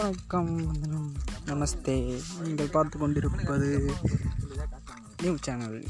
வணக்கம் வந்தனம். நமஸ்தே. நீங்கள் பார்த்து கொண்டிருப்பது நியூ சேனல்.